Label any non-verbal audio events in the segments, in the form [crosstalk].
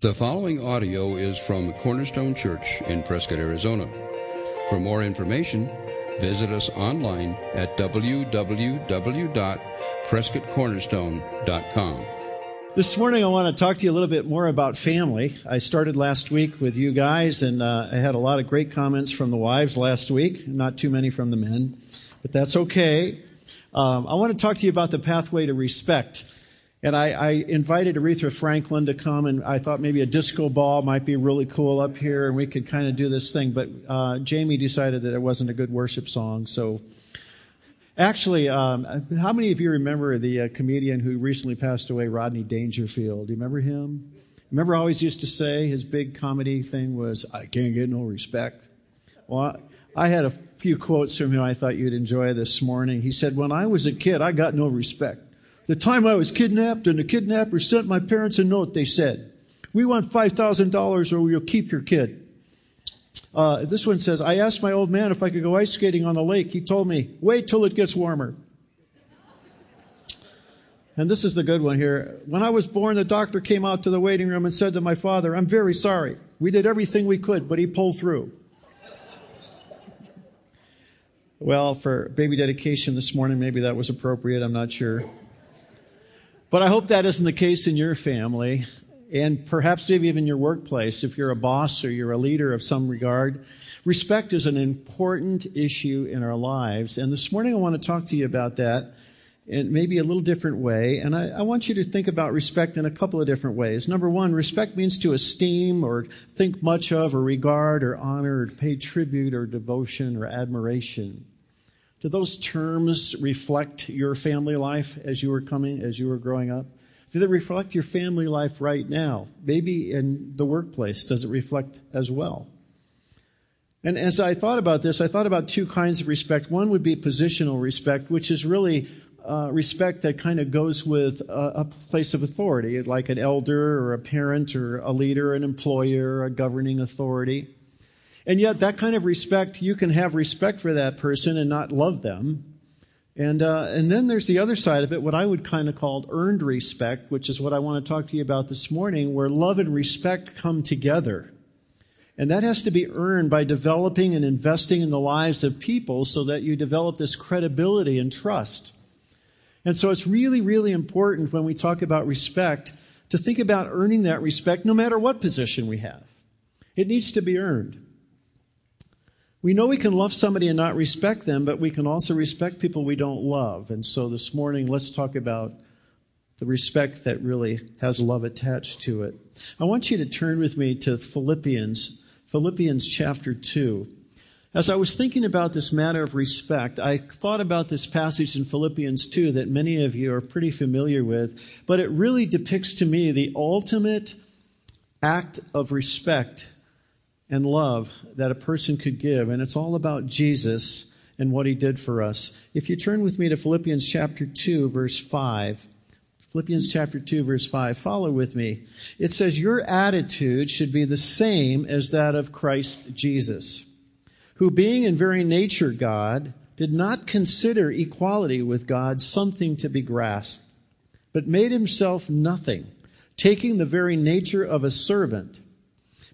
The following audio is from Cornerstone Church in Prescott, Arizona. For more information, visit us online at www.prescottcornerstone.com. This morning, I want to talk to you a little bit more about family. I started last week with you guys, and uh, I had a lot of great comments from the wives last week, not too many from the men, but that's okay. Um, I want to talk to you about the pathway to respect. And I, I, invited Aretha Franklin to come, and I thought maybe a disco ball might be really cool up here, and we could kind of do this thing. But uh, Jamie decided that it wasn't a good worship song. So, actually, um, how many of you remember the uh, comedian who recently passed away, Rodney Dangerfield? Do you remember him? Remember, I always used to say his big comedy thing was, "I can't get no respect." Well, I had a few quotes from him I thought you'd enjoy this morning. He said, "When I was a kid, I got no respect." The time I was kidnapped and the kidnapper sent my parents a note, they said, we want $5,000 or we'll keep your kid. Uh, this one says, I asked my old man if I could go ice skating on the lake. He told me, wait till it gets warmer. And this is the good one here. When I was born, the doctor came out to the waiting room and said to my father, I'm very sorry. We did everything we could, but he pulled through. Well, for baby dedication this morning, maybe that was appropriate. I'm not sure. But I hope that isn't the case in your family and perhaps maybe even your workplace if you're a boss or you're a leader of some regard. Respect is an important issue in our lives. And this morning I want to talk to you about that in maybe a little different way. And I, I, want you to think about respect in a couple of different ways. Number one, respect means to esteem or think much of or regard or honor or pay tribute or devotion or admiration. Do those terms reflect your family life as you were coming, as you were growing up? Do they reflect your family life right now? Maybe in the workplace, does it reflect as well? And as I thought about this, I thought about two kinds of respect. One would be positional respect, which is really uh, respect that kind of goes with a, a, place of authority, like an elder or a parent or a leader, an employer, a governing authority. And yet, that kind of respect, you can have respect for that person and not love them. And, uh, and then there's the other side of it, what I would kind of call earned respect, which is what I want to talk to you about this morning, where love and respect come together. And that has to be earned by developing and investing in the lives of people so that you develop this credibility and trust. And so it's really, really important when we talk about respect to think about earning that respect no matter what position we have. It needs to be earned. We know we can love somebody and not respect them, but we can also respect people we don't love. And so this morning, let's talk about the respect that really has love attached to it. I want you to turn with me to Philippians, Philippians chapter 2. As I was thinking about this matter of respect, I thought about this passage in Philippians 2 that many of you are pretty familiar with, but it really depicts to me the ultimate act of respect and love that a person could give. And it's all about Jesus and what he did for us. If you turn with me to Philippians chapter 2, verse 5. Philippians chapter 2, verse 5. Follow with me. It says, Your attitude should be the same as that of Christ Jesus, who, being in very nature God, did not consider equality with God something to be grasped, but made himself nothing, taking the very nature of a servant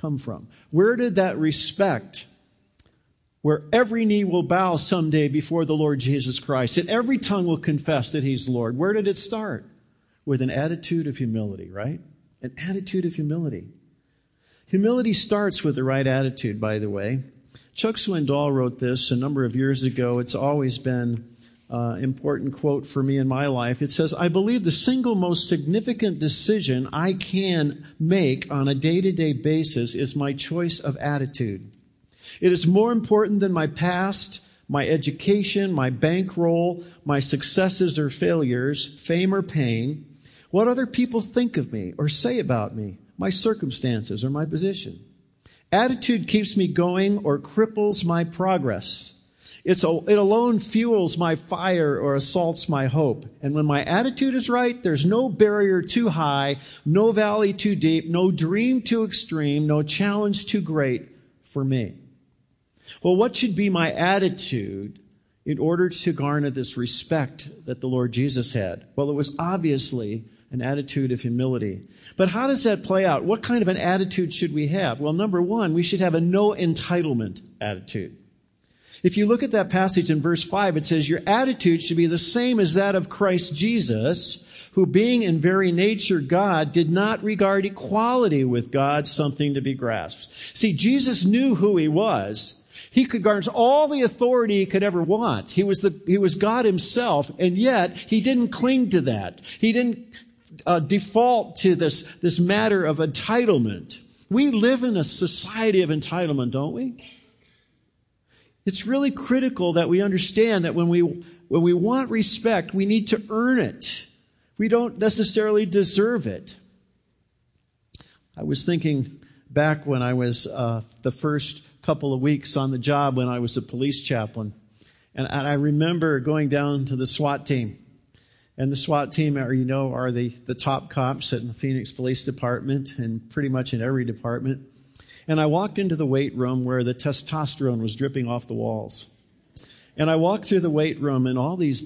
come from? Where did that respect, where every knee will bow someday before the Lord Jesus Christ and every tongue will confess that He's Lord, where did it start? With an attitude of humility, right? An attitude of humility. Humility starts with the right attitude, by the way. Chuck Swindoll wrote this a number of years ago. It's always been uh, important quote for me in my life. It says, I believe the single most significant decision I can make on a day to day basis is my choice of attitude. It is more important than my past, my education, my bankroll, my successes or failures, fame or pain, what other people think of me or say about me, my circumstances or my position. Attitude keeps me going or cripples my progress. It's, it alone fuels my fire or assaults my hope. And when my attitude is right, there's no barrier too high, no valley too deep, no dream too extreme, no challenge too great for me. Well, what should be my attitude in order to garner this respect that the Lord Jesus had? Well, it was obviously an attitude of humility. But how does that play out? What kind of an attitude should we have? Well, number one, we should have a no entitlement attitude. If you look at that passage in verse 5, it says, Your attitude should be the same as that of Christ Jesus, who being in very nature God, did not regard equality with God something to be grasped. See, Jesus knew who he was. He could garner all the authority he could ever want. He was the, he was God himself, and yet he didn't cling to that. He didn't uh, default to this, this matter of entitlement. We live in a society of entitlement, don't we? It's really critical that we understand that when we, when we want respect, we need to earn it. We don't necessarily deserve it. I was thinking back when I was uh, the first couple of weeks on the job when I was a police chaplain. And, and I remember going down to the SWAT team. And the SWAT team, are, you know, are the, the top cops at the Phoenix Police Department and pretty much in every department. And I walked into the weight room where the testosterone was dripping off the walls. And I walked through the weight room and all these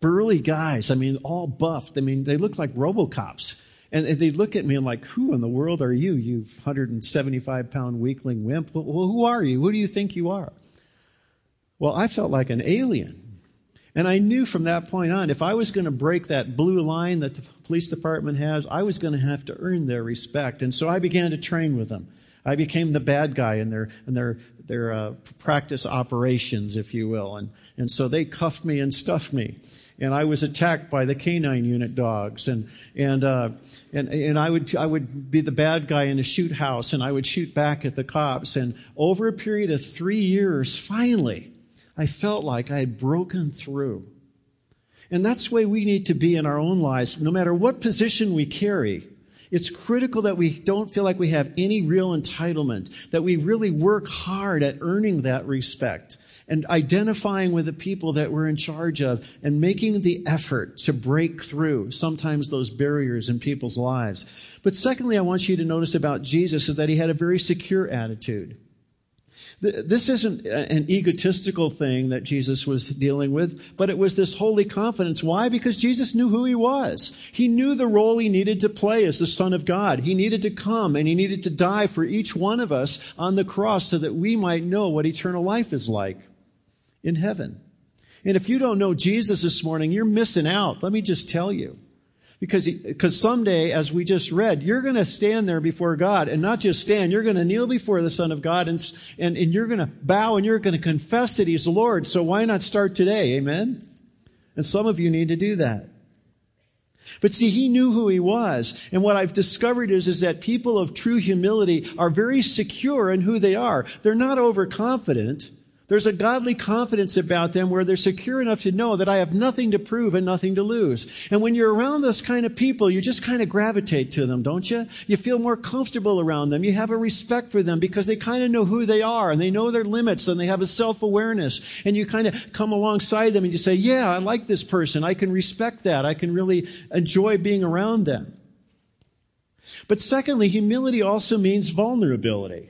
burly guys, I mean, all buffed. I mean, they looked like Robocops. And they look at me and like, who in the world are you, you 175 pound weakling wimp? Well, who are you? Who do you think you are? Well, I felt like an alien. And I knew from that point on, if I was going to break that blue line that the police department has, I was going to have to earn their respect. And so I began to train with them. I became the bad guy in their in their their uh, practice operations, if you will, and and so they cuffed me and stuffed me, and I was attacked by the canine unit dogs, and and uh, and and I would I would be the bad guy in a shoot house, and I would shoot back at the cops, and over a period of three years, finally, I felt like I had broken through. And that's the way we need to be in our own lives, no matter what position we carry. It's critical that we don't feel like we have any real entitlement, that we really work hard at earning that respect and identifying with the people that we're in charge of and making the effort to break through sometimes those barriers in people's lives. But secondly, I want you to notice about Jesus is that he had a very secure attitude. This isn't an egotistical thing that Jesus was dealing with, but it was this holy confidence. Why? Because Jesus knew who he was. He knew the role he needed to play as the Son of God. He needed to come and he needed to die for each one of us on the cross so that we might know what eternal life is like in heaven. And if you don't know Jesus this morning, you're missing out. Let me just tell you. Because, because someday, as we just read, you're going to stand there before God and not just stand, you're going to kneel before the Son of God and, and, and you're going to bow and you're going to confess that He's Lord. So why not start today? Amen? And some of you need to do that. But see, he knew who he was. And what I've discovered is, is that people of true humility are very secure in who they are. They're not overconfident. There's a godly confidence about them where they're secure enough to know that I have nothing to prove and nothing to lose. And when you're around those kind of people, you just kind of gravitate to them, don't you? You feel more comfortable around them. You have a respect for them because they kind of know who they are and they know their limits and they have a self-awareness. And you kind of come alongside them and you say, yeah, I like this person. I can respect that. I can really enjoy being around them. But secondly, humility also means vulnerability.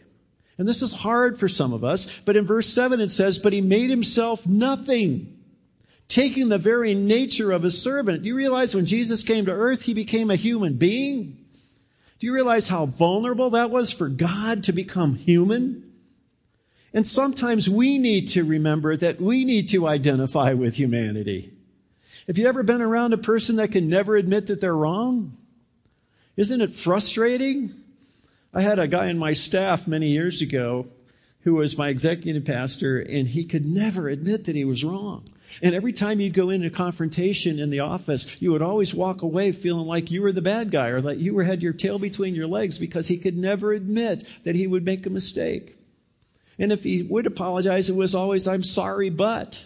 And this is hard for some of us, but in verse 7 it says, But he made himself nothing, taking the very nature of a servant. Do you realize when Jesus came to earth, he became a human being? Do you realize how vulnerable that was for God to become human? And sometimes we need to remember that we need to identify with humanity. Have you ever been around a person that can never admit that they're wrong? Isn't it frustrating? I had a guy in my staff many years ago who was my executive pastor, and he could never admit that he was wrong. And every time you'd go into confrontation in the office, you would always walk away feeling like you were the bad guy or that you were, had your tail between your legs because he could never admit that he would make a mistake. And if he would apologize, it was always, I'm sorry, but.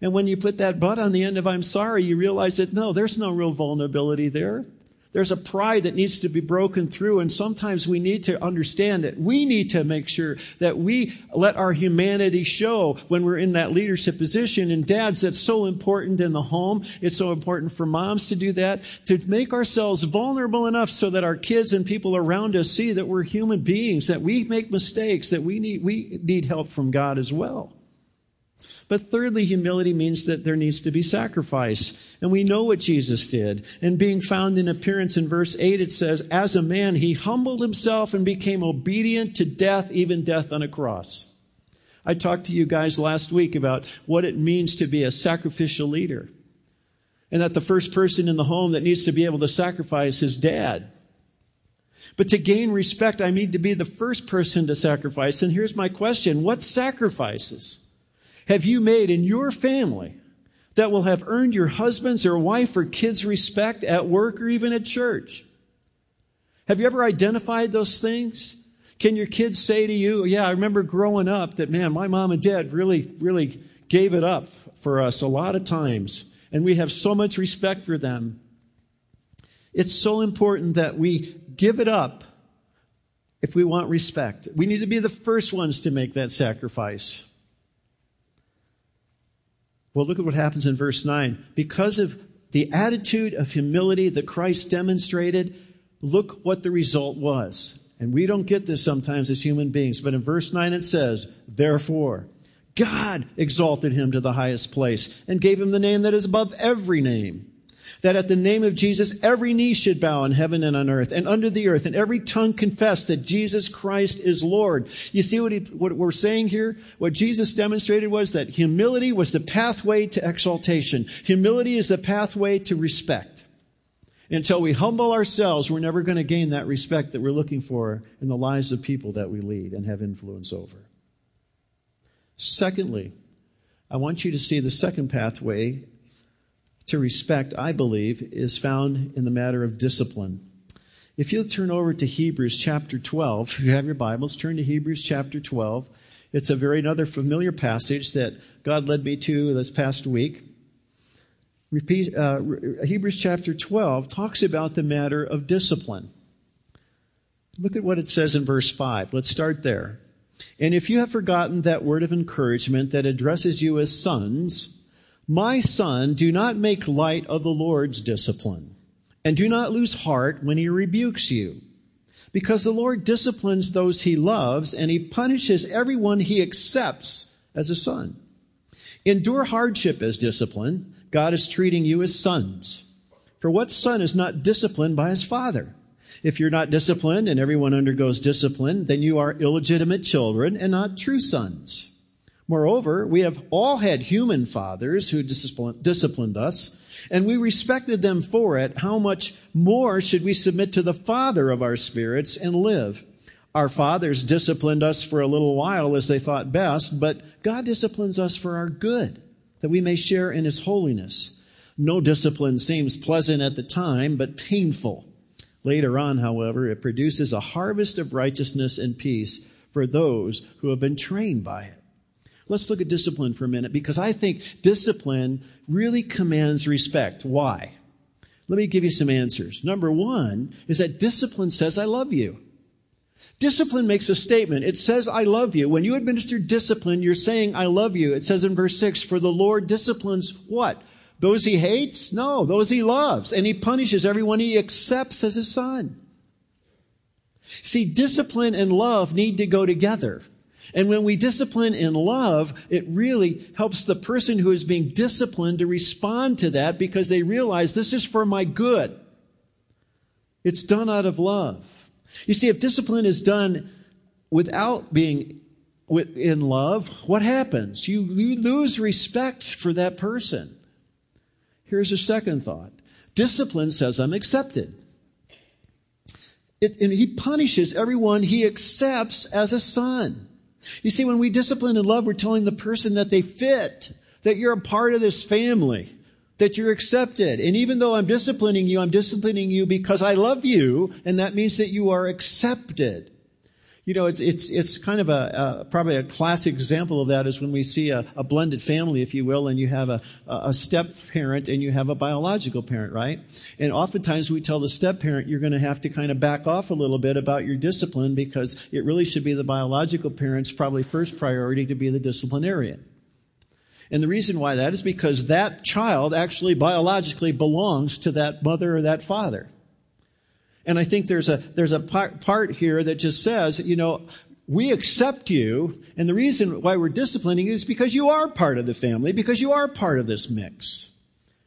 And when you put that but on the end of I'm sorry, you realize that no, there's no real vulnerability there. There's a pride that needs to be broken through, and sometimes we need to understand that we need to make sure that we let our humanity show when we're in that leadership position. And dads, that's so important in the home. It's so important for moms to do that, to make ourselves vulnerable enough so that our kids and people around us see that we're human beings, that we make mistakes, that we need, we need help from God as well. But thirdly, humility means that there needs to be sacrifice. And we know what Jesus did. And being found in appearance in verse 8, it says, As a man, he humbled himself and became obedient to death, even death on a cross. I talked to you guys last week about what it means to be a sacrificial leader. And that the first person in the home that needs to be able to sacrifice is dad. But to gain respect, I need to be the first person to sacrifice. And here's my question What sacrifices? Have you made in your family that will have earned your husband's or wife or kids' respect at work or even at church? Have you ever identified those things? Can your kids say to you, Yeah, I remember growing up that, man, my mom and dad really, really gave it up for us a lot of times, and we have so much respect for them. It's so important that we give it up if we want respect. We need to be the first ones to make that sacrifice. Well, look at what happens in verse 9. Because of the attitude of humility that Christ demonstrated, look what the result was. And we don't get this sometimes as human beings, but in verse 9 it says, Therefore, God exalted him to the highest place and gave him the name that is above every name that at the name of Jesus, every knee should bow in heaven and on earth and under the earth, and every tongue confess that Jesus Christ is Lord. You see what, he, what we're saying here? What Jesus demonstrated was that humility was the pathway to exaltation. Humility is the pathway to respect. Until we humble ourselves, we're never going to gain that respect that we're looking for in the lives of people that we lead and have influence over. Secondly, I want you to see the second pathway to respect, I believe, is found in the matter of discipline. If you'll turn over to Hebrews chapter 12, if you have your Bibles, turn to Hebrews chapter 12. It's a very another familiar passage that God led me to this past week. Repeat, uh, Hebrews chapter 12 talks about the matter of discipline. Look at what it says in verse 5. Let's start there. And if you have forgotten that word of encouragement that addresses you as sons, my son, do not make light of the Lord's discipline, and do not lose heart when he rebukes you. Because the Lord disciplines those he loves, and he punishes everyone he accepts as a son. Endure hardship as discipline. God is treating you as sons. For what son is not disciplined by his father? If you're not disciplined and everyone undergoes discipline, then you are illegitimate children and not true sons. Moreover, we have all had human fathers who disciplined us, and we respected them for it. How much more should we submit to the Father of our spirits and live? Our fathers disciplined us for a little while as they thought best, but God disciplines us for our good, that we may share in His holiness. No discipline seems pleasant at the time, but painful. Later on, however, it produces a harvest of righteousness and peace for those who have been trained by it. Let's look at discipline for a minute because I think discipline really commands respect. Why? Let me give you some answers. Number one is that discipline says, I love you. Discipline makes a statement. It says, I love you. When you administer discipline, you're saying, I love you. It says in verse 6, for the Lord disciplines what? Those he hates? No, those he loves. And he punishes everyone he accepts as his son. See, discipline and love need to go together. And when we discipline in love, it really helps the person who is being disciplined to respond to that because they realize this is for my good. It's done out of love. You see, if discipline is done without being in love, what happens? You, you lose respect for that person. Here's a second thought discipline says, I'm accepted. It, and he punishes everyone he accepts as a son. You see, when we discipline in love, we're telling the person that they fit, that you're a part of this family, that you're accepted. And even though I'm disciplining you, I'm disciplining you because I love you, and that means that you are accepted. You know, it's, it's, it's kind of a, a, probably a classic example of that is when we see a, a blended family, if you will, and you have a, a step parent and you have a biological parent, right? And oftentimes we tell the step parent you're going to have to kind of back off a little bit about your discipline because it really should be the biological parent's probably first priority to be the disciplinarian. And the reason why that is because that child actually biologically belongs to that mother or that father. And I think there's a, there's a part, here that just says, you know, we accept you, and the reason why we're disciplining you is because you are part of the family, because you are part of this mix.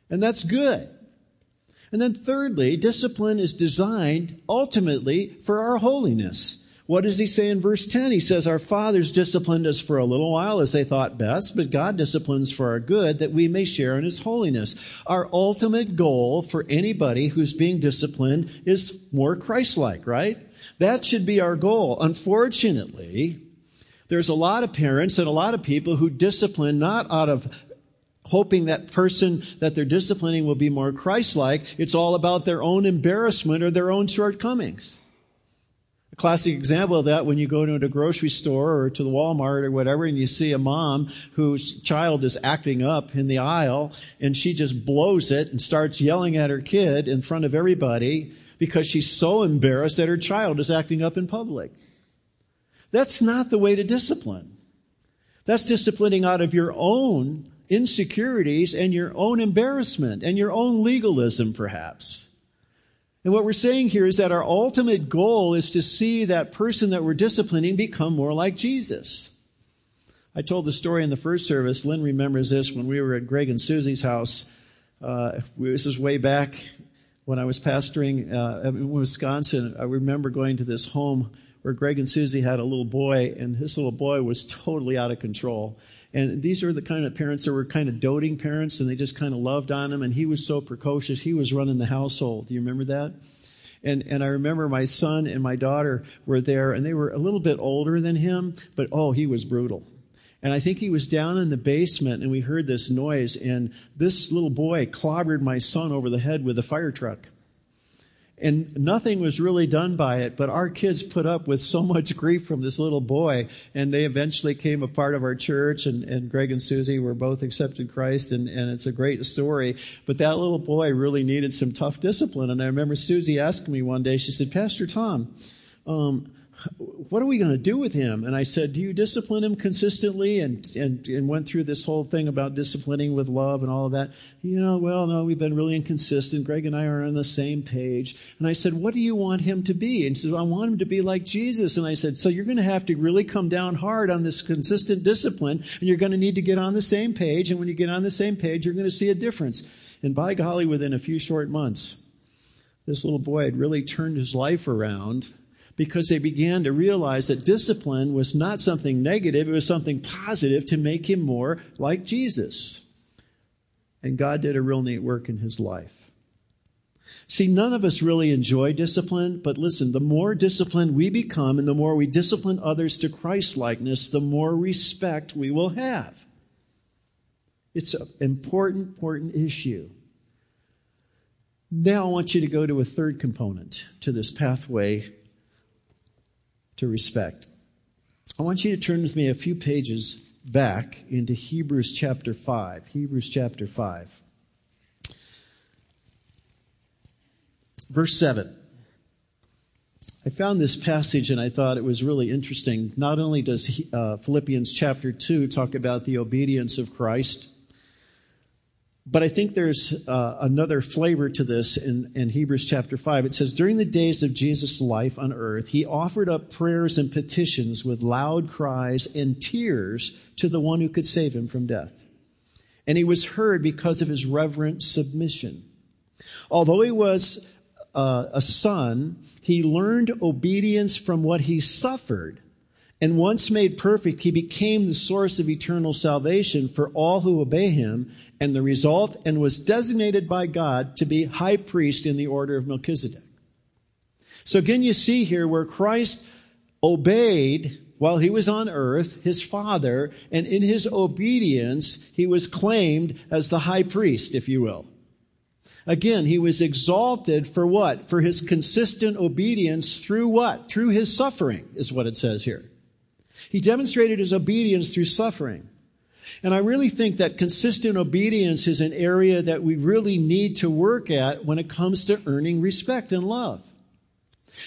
And that's good. And then thirdly, discipline is designed ultimately for our holiness. What does he say in verse 10? He says, Our fathers disciplined us for a little while as they thought best, but God disciplines for our good that we may share in his holiness. Our ultimate goal for anybody who's being disciplined is more Christ like, right? That should be our goal. Unfortunately, there's a lot of parents and a lot of people who discipline not out of hoping that person that they're disciplining will be more Christ like. It's all about their own embarrassment or their own shortcomings. A classic example of that when you go to a grocery store or to the Walmart or whatever and you see a mom whose child is acting up in the aisle and she just blows it and starts yelling at her kid in front of everybody because she's so embarrassed that her child is acting up in public. That's not the way to discipline. That's disciplining out of your own insecurities and your own embarrassment and your own legalism, perhaps. And what we're saying here is that our ultimate goal is to see that person that we're disciplining become more like Jesus. I told the story in the first service. Lynn remembers this when we were at Greg and Susie's house. Uh, this is way back when I was pastoring uh, in Wisconsin. I remember going to this home where Greg and Susie had a little boy, and his little boy was totally out of control. And these are the kind of parents that were kind of doting parents, and they just kind of loved on him. And he was so precocious, he was running the household. Do you remember that? And, and I remember my son and my daughter were there, and they were a little bit older than him, but oh, he was brutal. And I think he was down in the basement, and we heard this noise, and this little boy clobbered my son over the head with a fire truck. And nothing was really done by it, but our kids put up with so [laughs] much grief from this little boy, and they eventually came a part of our church, and, and Greg and Susie were both accepted Christ, and, and it's a great story. But that little boy really needed some tough discipline. And I remember Susie asking me one day, she said, Pastor Tom, um, what are we going to do with him? And I said, do you discipline him consistently? And, and, and went through this whole thing about disciplining with love and all of that. You know, well, no, we've been really inconsistent. Greg and I are on the same page. And I said, what do you want him to be? And he said, I want him to be like Jesus. And I said, so you're going to have to really come down hard on this consistent discipline and you're going to need to get on the same page. And when you get on the same page, you're going to see a difference. And by golly, within a few short months, this little boy had really turned his life around because they began to realize that discipline was not something negative, it was something positive to make him more like Jesus. And God did a real neat work in his life. See, none of us really enjoy discipline, but listen, the more disciplined we become and the more we discipline others to Christ likeness, the more respect we will have. It's an important, important issue. Now I want you to go to a third component to this pathway to respect. I want you to turn with me a few pages back into Hebrews chapter 5. Hebrews chapter 5. Verse 7. I found this passage and I thought it was really interesting. Not only does uh, Philippians chapter 2 talk about the obedience of Christ, but I think there's uh, another flavor to this in, in Hebrews chapter 5. It says, During the days of Jesus' life on earth, he offered up prayers and petitions with loud cries and tears to the one who could save him from death. And he was heard because of his reverent submission. Although he was uh, a son, he learned obedience from what he suffered. And once made perfect, he became the source of eternal salvation for all who obey him and the result, and was designated by God to be high priest in the order of Melchizedek. So again, you see here where Christ obeyed while he was on earth his Father, and in his obedience, he was claimed as the high priest, if you will. Again, he was exalted for what? For his consistent obedience through what? Through his suffering, is what it says here. He demonstrated his obedience through suffering. And I really think that consistent obedience is an area that we really need to work at when it comes to earning respect and love.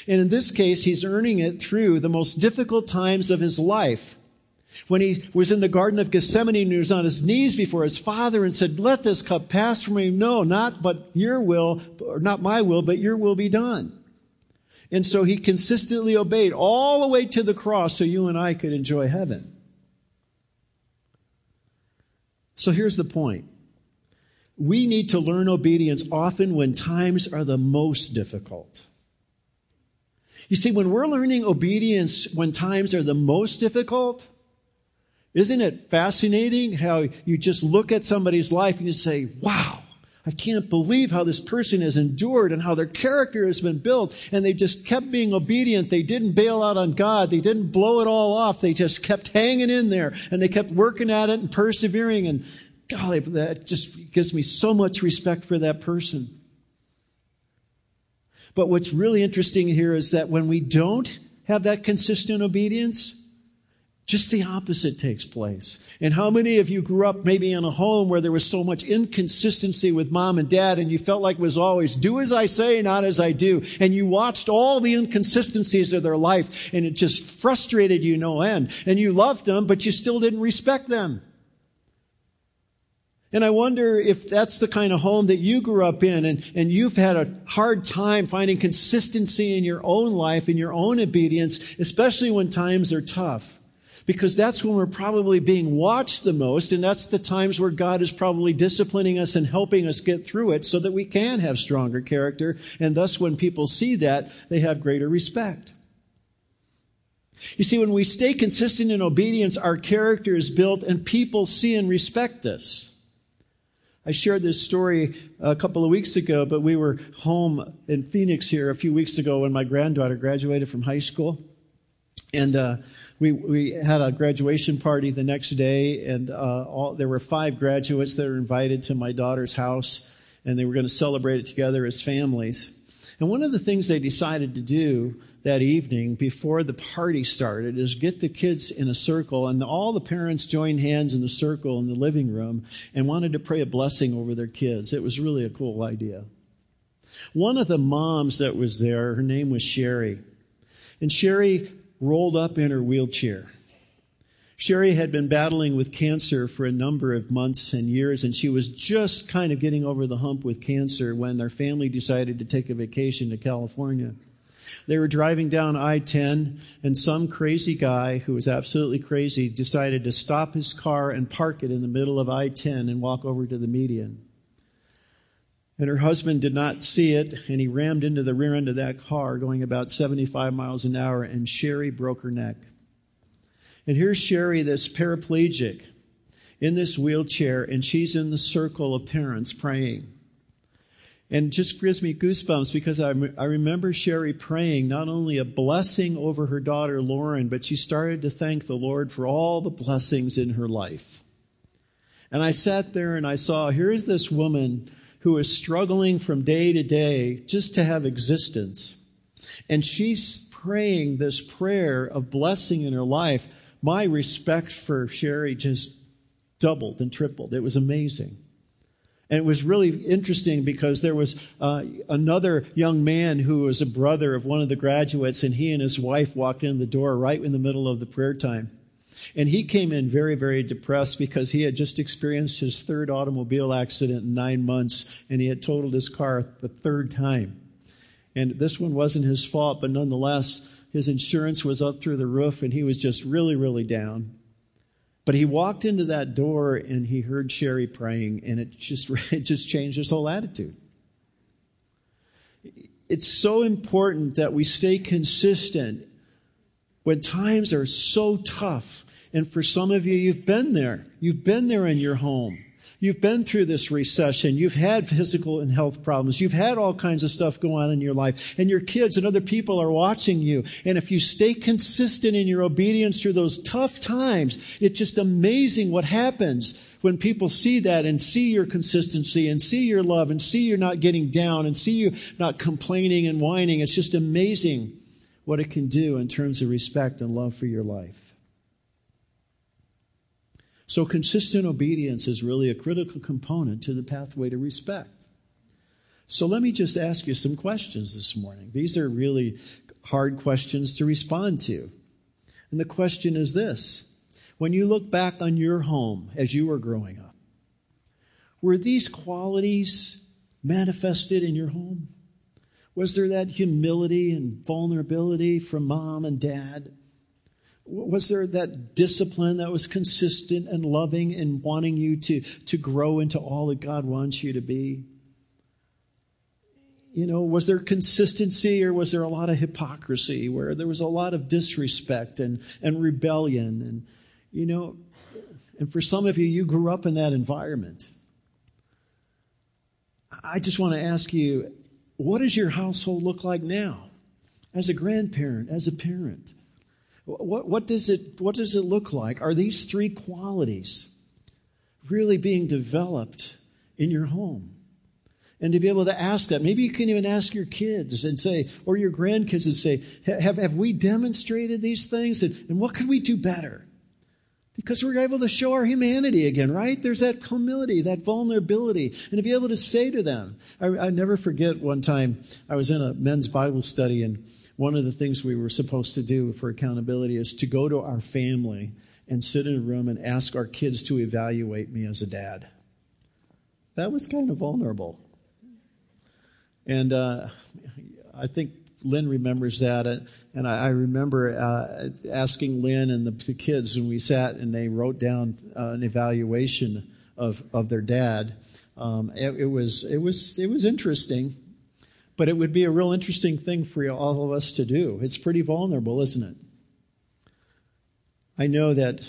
And in this case, he's earning it through the most difficult times of his life. When he was in the Garden of Gethsemane and he was on his knees before his father and said, Let this cup pass from me. No, not but your will, or not my will, but your will be done. And so he consistently obeyed all the way to the cross so you and I could enjoy heaven. So here's the point. We need to learn obedience often when times are the most difficult. You see, when we're learning obedience when times are the most difficult, isn't it fascinating how you just look at somebody's life and you say, wow, I can't believe how this person has endured and how their character has been built. And they just kept being obedient. They didn't bail out on God. They didn't blow it all off. They just kept hanging in there and they kept working at it and persevering. And golly, that just gives me so much respect for that person. But what's really interesting here is that when we don't have that consistent obedience, just the opposite takes place. And how many of you grew up maybe in a home where there was so much inconsistency with mom and dad and you felt like it was always do as I say, not as I do. And you watched all the inconsistencies of their life and it just frustrated you no end. And you loved them, but you still didn't respect them. And I wonder if that's the kind of home that you grew up in and, and you've had a hard time finding consistency in your own life, in your own obedience, especially when times are tough. Because that's when we're probably being watched the most, and that's the times where God is probably disciplining us and helping us get through it so that we can have stronger character, and thus when people see that, they have greater respect. You see, when we stay consistent in obedience, our character is built, and people see and respect this. I shared this story a couple of weeks ago, but we were home in Phoenix here a few weeks ago when my granddaughter graduated from high school. And uh, we, we had a graduation party the next day, and uh, all, there were five graduates that were invited to my daughter's house, and they were going to celebrate it together as families. And one of the things they decided to do that evening before the party started is get the kids in a circle and all the parents joined hands in the circle in the living room and wanted to pray a blessing over their kids. It was really a cool idea. One of the moms that was there, her name was Sherry. And Sherry rolled up in her wheelchair. Sherry had been battling with cancer for a number of months and years, and she was just kind of getting over the hump with cancer when their family decided to take a vacation to California. They were driving down I 10, and some crazy guy who was absolutely crazy decided to stop his car and park it in the middle of I 10 and walk over to the median. And her husband did not see it, and he rammed into the rear end of that car going about 75 miles an hour, and Sherry broke her neck. And here's Sherry, this paraplegic, in this wheelchair, and she's in the circle of parents praying. And just gives me goosebumps because I, I remember Sherry praying not only a blessing over her daughter Lauren, but she started to thank the Lord for all the blessings in her life. And I sat there and I saw here is this woman who is struggling from day to day just to have existence. And she's praying this prayer of blessing in her life. My respect for Sherry just doubled and tripled. It was amazing. And it was really interesting because there was uh, another young man who was a brother of one of the graduates, and he and his wife walked in the door right in the middle of the prayer time. And he came in very, very depressed because he had just experienced his third automobile accident in nine months, and he had totaled his car the third time. And this one wasn't his fault, but nonetheless, his insurance was up through the roof, and he was just really, really down. But he walked into that door and he heard Sherry praying, and it just, [laughs] it just changed his whole attitude. It's so important that we stay consistent when times are so tough. And for some of you, you've been there. You've been there in your home. You've been through this recession. You've had physical and health problems. You've had all kinds of stuff go on in your life. And your kids and other people are watching you. And if you stay consistent in your obedience through those tough times, it's just amazing what happens when people see that and see your consistency and see your love and see you're not getting down and see you not complaining and whining. It's just amazing what it can do in terms of respect and love for your life. So, consistent obedience is really a critical component to the pathway to respect. So, let me just ask you some questions this morning. These are really hard questions to respond to. And the question is this When you look back on your home as you were growing up, were these qualities manifested in your home? Was there that humility and vulnerability from mom and dad? Was there that discipline that was consistent and loving and wanting you to, to grow into all that God wants you to be? You know, was there consistency or was there a lot of hypocrisy where there was a lot of disrespect and, and rebellion? And, you know, and for some of you, you grew up in that environment. I just want to ask you, what does your household look like now? As a grandparent, as a parent? What, what, does it, what does it look like? Are these three qualities really being developed in your home? And to be able to ask that, maybe you can even ask your kids and say, or your grandkids and say, have, have we demonstrated these things? And, and what could we do better? Because we're able to show our humanity again, right? There's that humility, that vulnerability, and to be able to say to them. I, I never forget one time I was in a men's Bible study and one of the things we were supposed to do for accountability is to go to our family and sit in a room and ask our kids to evaluate me as a dad. That was kind of vulnerable. And uh, I think Lynn remembers that. And I, remember uh, asking Lynn and the, the, kids when we sat and they wrote down uh, an evaluation of, of their dad. Um, it, it, was, it, was, it was interesting but it would be a real interesting thing for all of us to do. It's pretty vulnerable, isn't it? I know that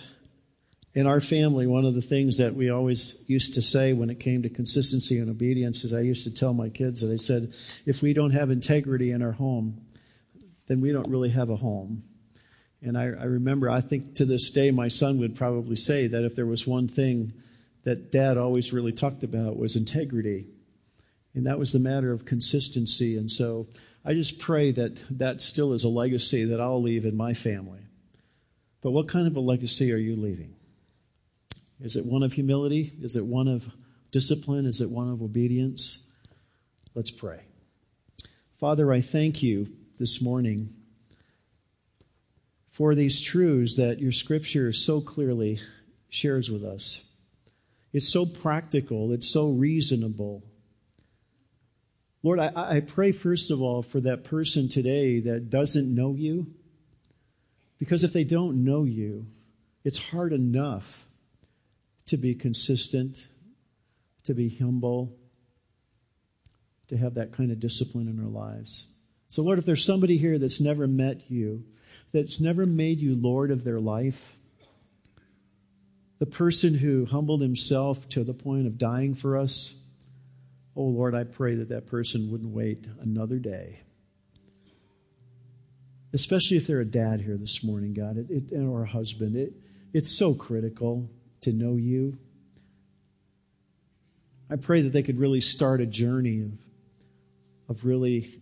in our family, one of the things that we always used to say when it came to consistency and obedience is I used to tell my kids that I said, if we don't have integrity in our home, then we don't really have a home. And I, I remember, I think to this day, my son would probably say that if there was one thing that dad always really talked about was integrity. And that was the matter of consistency. And so I just pray that that still is a legacy that I'll leave in my family. But what kind of a legacy are you leaving? Is it one of humility? Is it one of discipline? Is it one of obedience? Let's pray. Father, I thank you this morning for these truths that your scripture so clearly shares with us. It's so practical, it's so reasonable. Lord, I, I pray first of all for that person today that doesn't know you. Because if they don't know you, it's hard enough to be consistent, to be humble, to have that kind of discipline in our lives. So, Lord, if there's somebody here that's never met you, that's never made you Lord of their life, the person who humbled himself to the point of dying for us, Oh, Lord, I pray that that person wouldn't wait another day. Especially if they're a dad here this morning, God, it, it, or a husband. It, it's so critical to know you. I pray that they could really start a journey of, of really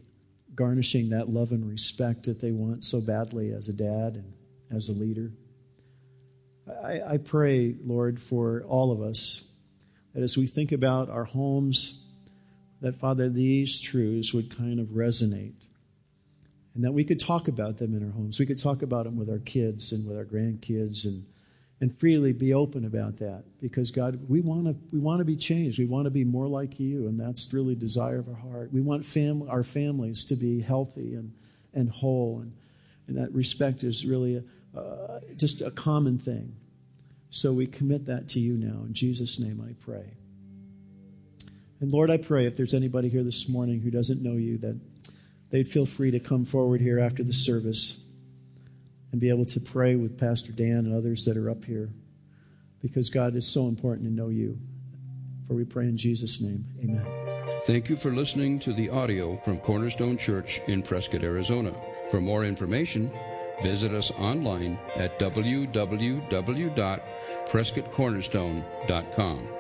garnishing that love and respect that they want so badly as a dad and as a leader. I, I pray, Lord, for all of us that as we think about our homes, that, Father, these truths would kind of resonate and that we could talk about them in our homes. We could talk about them with our kids and with our grandkids and, and freely be open about that because, God, we want to we want to be changed. We want to be more like you, and that's really desire of our heart. We want fam- our families to be healthy and, and whole, and, and that respect is really a, uh, just a common thing. So we commit that to you now. In Jesus' name I pray. And Lord, I pray if there's anybody here this morning who doesn't know you, that they'd feel free to come forward here after the service and be able to pray with Pastor Dan and others that are up here. Because God is so important to know you. For we pray in Jesus' name. Amen. Thank you for listening to the audio from Cornerstone Church in Prescott, Arizona. For more information, visit us online at www.prescottcornerstone.com.